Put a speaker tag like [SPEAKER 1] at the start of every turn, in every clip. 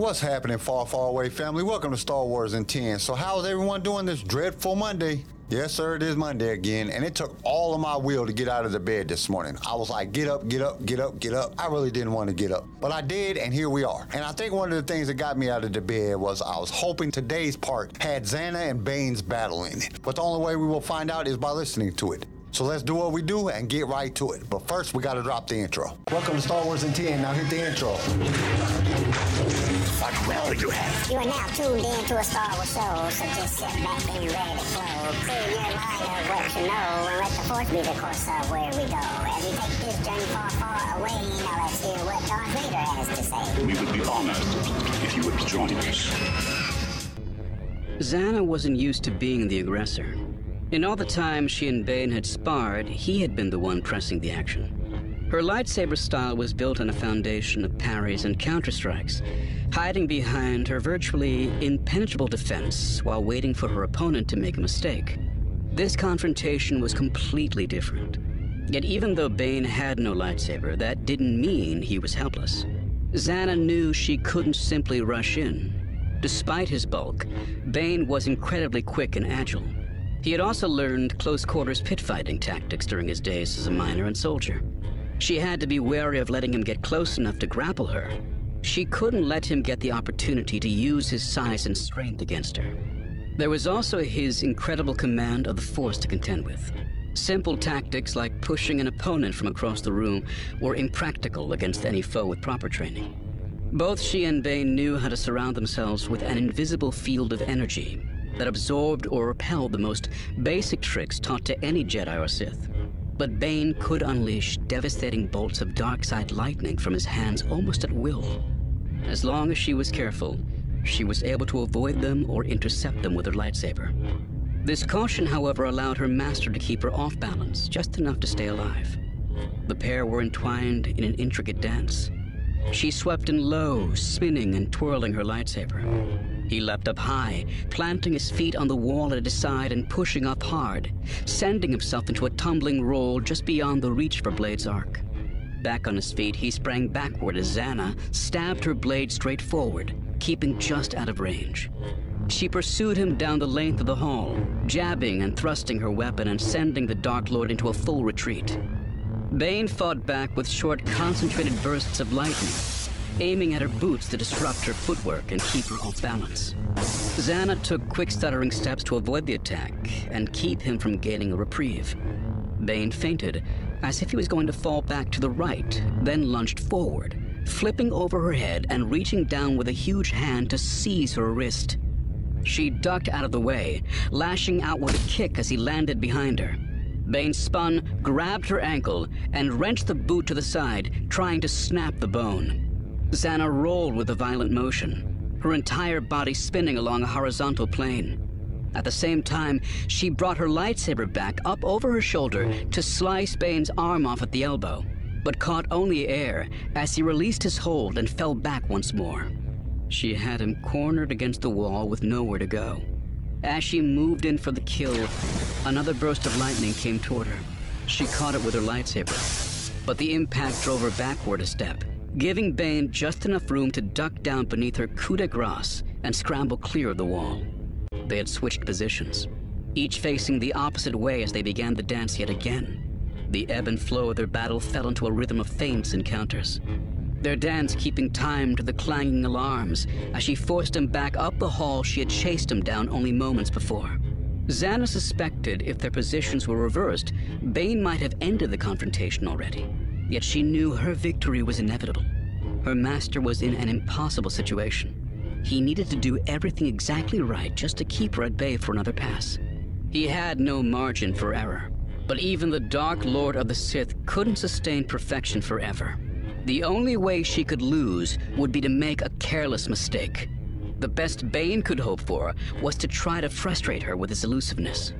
[SPEAKER 1] What's happening, far, far away family? Welcome to Star Wars in 10. So, how's everyone doing this dreadful Monday? Yes, sir, it is Monday again, and it took all of my will to get out of the bed this morning. I was like, get up, get up, get up, get up. I really didn't want to get up, but I did, and here we are. And I think one of the things that got me out of the bed was I was hoping today's part had Zannah and Bane's battle in it. But the only way we will find out is by listening to it. So let's do what we do and get right to it. But first, we got to drop the intro. Welcome to Star Wars in 10. Now hit the intro.
[SPEAKER 2] What will you have?
[SPEAKER 3] You are now tuned in to a Star Wars show, so just sit back and ready to flow. Clear your mind of what you know, and let the force be the course of where we go. As we take this journey far, far away, now let's hear what Darth Vader has to say.
[SPEAKER 2] We would be honored if you would join us.
[SPEAKER 4] Zannah wasn't used to being the aggressor. In all the time she and Bane had sparred, he had been the one pressing the action. Her lightsaber style was built on a foundation of parries and counterstrikes, hiding behind her virtually impenetrable defense while waiting for her opponent to make a mistake. This confrontation was completely different. Yet even though Bane had no lightsaber, that didn't mean he was helpless. Zannah knew she couldn't simply rush in. Despite his bulk, Bane was incredibly quick and agile. He had also learned close quarters pit fighting tactics during his days as a miner and soldier. She had to be wary of letting him get close enough to grapple her. She couldn't let him get the opportunity to use his size and strength against her. There was also his incredible command of the Force to contend with. Simple tactics like pushing an opponent from across the room were impractical against any foe with proper training. Both she and Bane knew how to surround themselves with an invisible field of energy that absorbed or repelled the most basic tricks taught to any Jedi or Sith. But Bane could unleash devastating bolts of dark side lightning from his hands almost at will. As long as she was careful, she was able to avoid them or intercept them with her lightsaber. This caution, however, allowed her master to keep her off balance, just enough to stay alive. The pair were entwined in an intricate dance. She swept in low, spinning and twirling her lightsaber. He leapt up high, planting his feet on the wall at his side and pushing up hard, sending himself into a tumbling roll just beyond the reach for Blade's arc. Back on his feet, he sprang backward as Zannah stabbed her blade straight forward, keeping just out of range. She pursued him down the length of the hall, jabbing and thrusting her weapon and sending the Dark Lord into a full retreat. Bane fought back with short, concentrated bursts of lightning, aiming at her boots to disrupt her footwork and keep her off balance. Zannah took quick stuttering steps to avoid the attack and keep him from gaining a reprieve. Bane feinted, as if he was going to fall back to the right, then lunged forward, flipping over her head and reaching down with a huge hand to seize her wrist. She ducked out of the way, lashing out with a kick as he landed behind her. Bane spun, grabbed her ankle, and wrenched the boot to the side, trying to snap the bone. Zannah rolled with a violent motion, her entire body spinning along a horizontal plane. At the same time, she brought her lightsaber back up over her shoulder to slice Bane's arm off at the elbow, but caught only air as he released his hold and fell back once more. She had him cornered against the wall with nowhere to go. As she moved in for the kill, another burst of lightning came toward her. She caught it with her lightsaber, but the impact drove her backward a step, giving Bane just enough room to duck down beneath her coup de grace and scramble clear of the wall. They had switched positions, each facing the opposite way as they began the dance yet again. The ebb and flow of their battle fell into a rhythm of feints and counters. Their dance keeping time to the clanging alarms as she forced him back up the hall she had chased him down only moments before. Zannah suspected if their positions were reversed, Bane might have ended the confrontation already. Yet she knew her victory was inevitable. Her master was in an impossible situation. He needed to do everything exactly right just to keep her at bay for another pass. He had no margin for error, but even the Dark Lord of the Sith couldn't sustain perfection forever. The only way she could lose would be to make a careless mistake. The best Bane could hope for was to try to frustrate her with his elusiveness.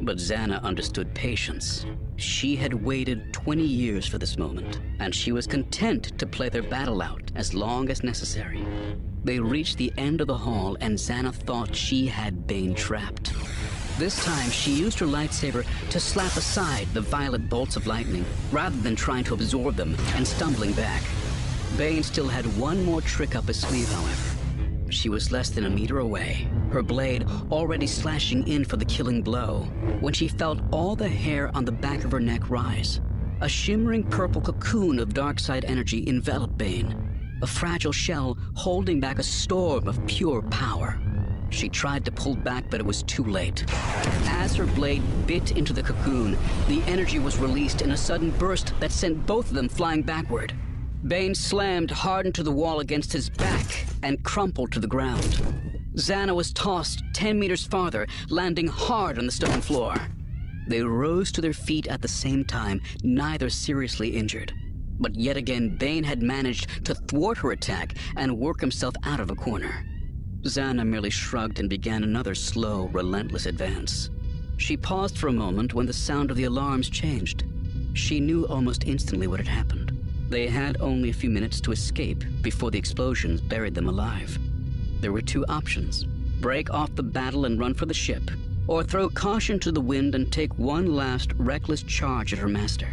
[SPEAKER 4] But Zannah understood patience. She had waited 20 years for this moment, and she was content to play their battle out as long as necessary. They reached the end of the hall, and Zannah thought she had Bane trapped. This time, she used her lightsaber to slap aside the violet bolts of lightning, rather than trying to absorb them and stumbling back. Bane still had one more trick up his sleeve, however. She was less than a meter away, her blade already slashing in for the killing blow, when she felt all the hair on the back of her neck rise. A shimmering purple cocoon of dark side energy enveloped Bane, a fragile shell holding back a storm of pure power. She tried to pull back, but it was too late. As her blade bit into the cocoon, the energy was released in a sudden burst that sent both of them flying backward. Bane slammed hard into the wall against his back and crumpled to the ground. Zannah was tossed 10 meters farther, landing hard on the stone floor. They rose to their feet at the same time, neither seriously injured. But yet again, Bane had managed to thwart her attack and work himself out of a corner. Zannah merely shrugged and began another slow, relentless advance. She paused for a moment when the sound of the alarms changed. She knew almost instantly what had happened. They had only a few minutes to escape before the explosions buried them alive. There were two options break off the battle and run for the ship, or throw caution to the wind and take one last reckless charge at her master.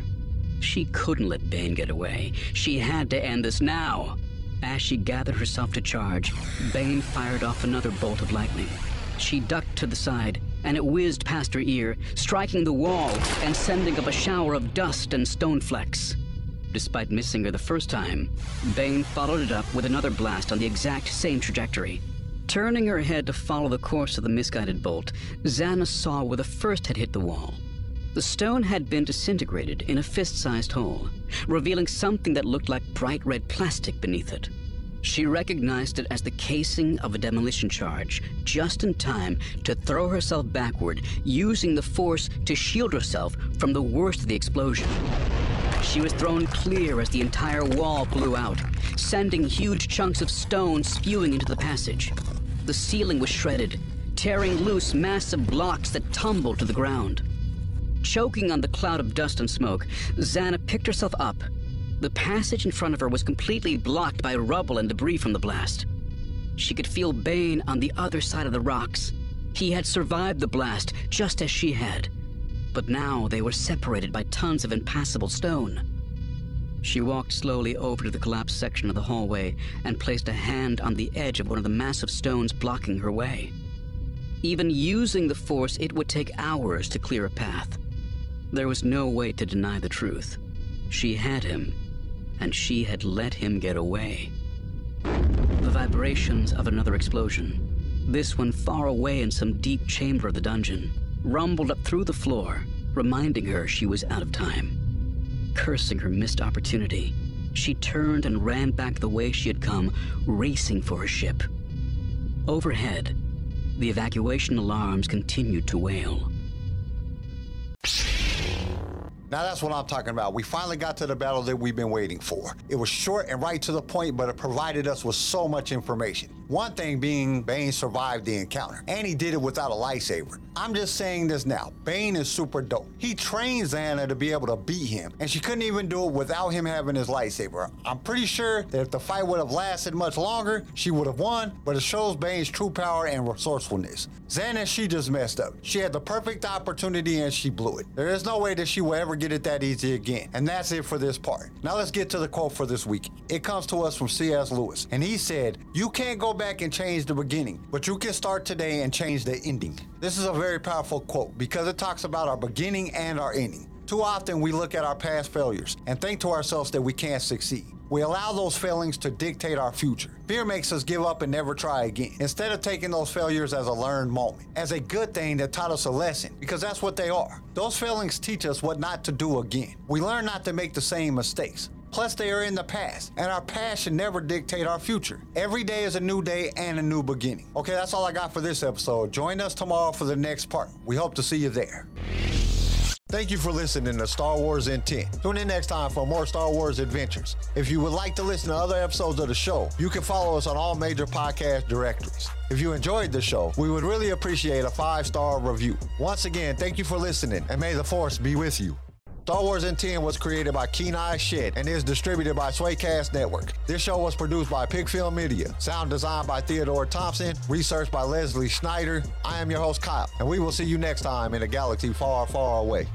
[SPEAKER 4] She couldn't let Bane get away. She had to end this now. As she gathered herself to charge, Bane fired off another bolt of lightning. She ducked to the side, and it whizzed past her ear, striking the wall and sending up a shower of dust and stone flecks. Despite missing her the first time, Bane followed it up with another blast on the exact same trajectory. Turning her head to follow the course of the misguided bolt, Zannah saw where the first had hit the wall. The stone had been disintegrated in a fist sized hole, revealing something that looked like bright red plastic beneath it. She recognized it as the casing of a demolition charge, just in time to throw herself backward, using the force to shield herself from the worst of the explosion. She was thrown clear as the entire wall blew out, sending huge chunks of stone spewing into the passage. The ceiling was shredded, tearing loose massive blocks that tumbled to the ground. Choking on the cloud of dust and smoke, Zannah picked herself up. The passage in front of her was completely blocked by rubble and debris from the blast. She could feel Bane on the other side of the rocks. He had survived the blast, just as she had. But now they were separated by tons of impassable stone. She walked slowly over to the collapsed section of the hallway and placed a hand on the edge of one of the massive stones blocking her way. Even using the force, it would take hours to clear a path. There was no way to deny the truth. She had him, and she had let him get away. The vibrations of another explosion, this one far away in some deep chamber of the dungeon, rumbled up through the floor, reminding her she was out of time. Cursing her missed opportunity, she turned and ran back the way she had come, racing for her ship. Overhead, the evacuation alarms continued to wail.
[SPEAKER 1] Now that's what I'm talking about. We finally got to the battle that we've been waiting for. It was short and right to the point, but it provided us with so much information. One thing being Bane survived the encounter, and he did it without a lightsaber. I'm just saying this now. Bane is super dope. He trained Zannah to be able to beat him, and she couldn't even do it without him having his lightsaber. I'm pretty sure that if the fight would have lasted much longer, she would have won, but it shows Bane's true power and resourcefulness. Zannah, she just messed up. She had the perfect opportunity and she blew it. There is no way that she will ever get it that easy again. And that's it for this part. Now let's get to the quote for this week. It comes to us from C.S. Lewis, and he said, You can't go back and change the beginning, but you can start today and change the ending. This is a very powerful quote because it talks about our beginning and our ending. Too often we look at our past failures and think to ourselves that we can't succeed. We allow those failings to dictate our future. Fear makes us give up and never try again. Instead of taking those failures as a learned moment, as a good thing that taught us a lesson, because that's what they are. Those failings teach us what not to do again. We learn not to make the same mistakes. Plus, they are in the past, and our past should never dictate our future. Every day is a new day and a new beginning. Okay, that's all I got for this episode. Join us tomorrow for the next part. We hope to see you there. Thank you for listening to Star Wars in 10. Tune in next time for more Star Wars adventures. If you would like to listen to other episodes of the show, you can follow us on all major podcast directories. If you enjoyed the show, we would really appreciate a five star review. Once again, thank you for listening, and may the Force be with you. Star Wars in 10 was created by Keen Eye Shed and is distributed by Swaycast Network. This show was produced by Pigfield Media, sound designed by Theodore Thompson, research by Leslie Schneider. I am your host, Kyle, and we will see you next time in a galaxy far, far away.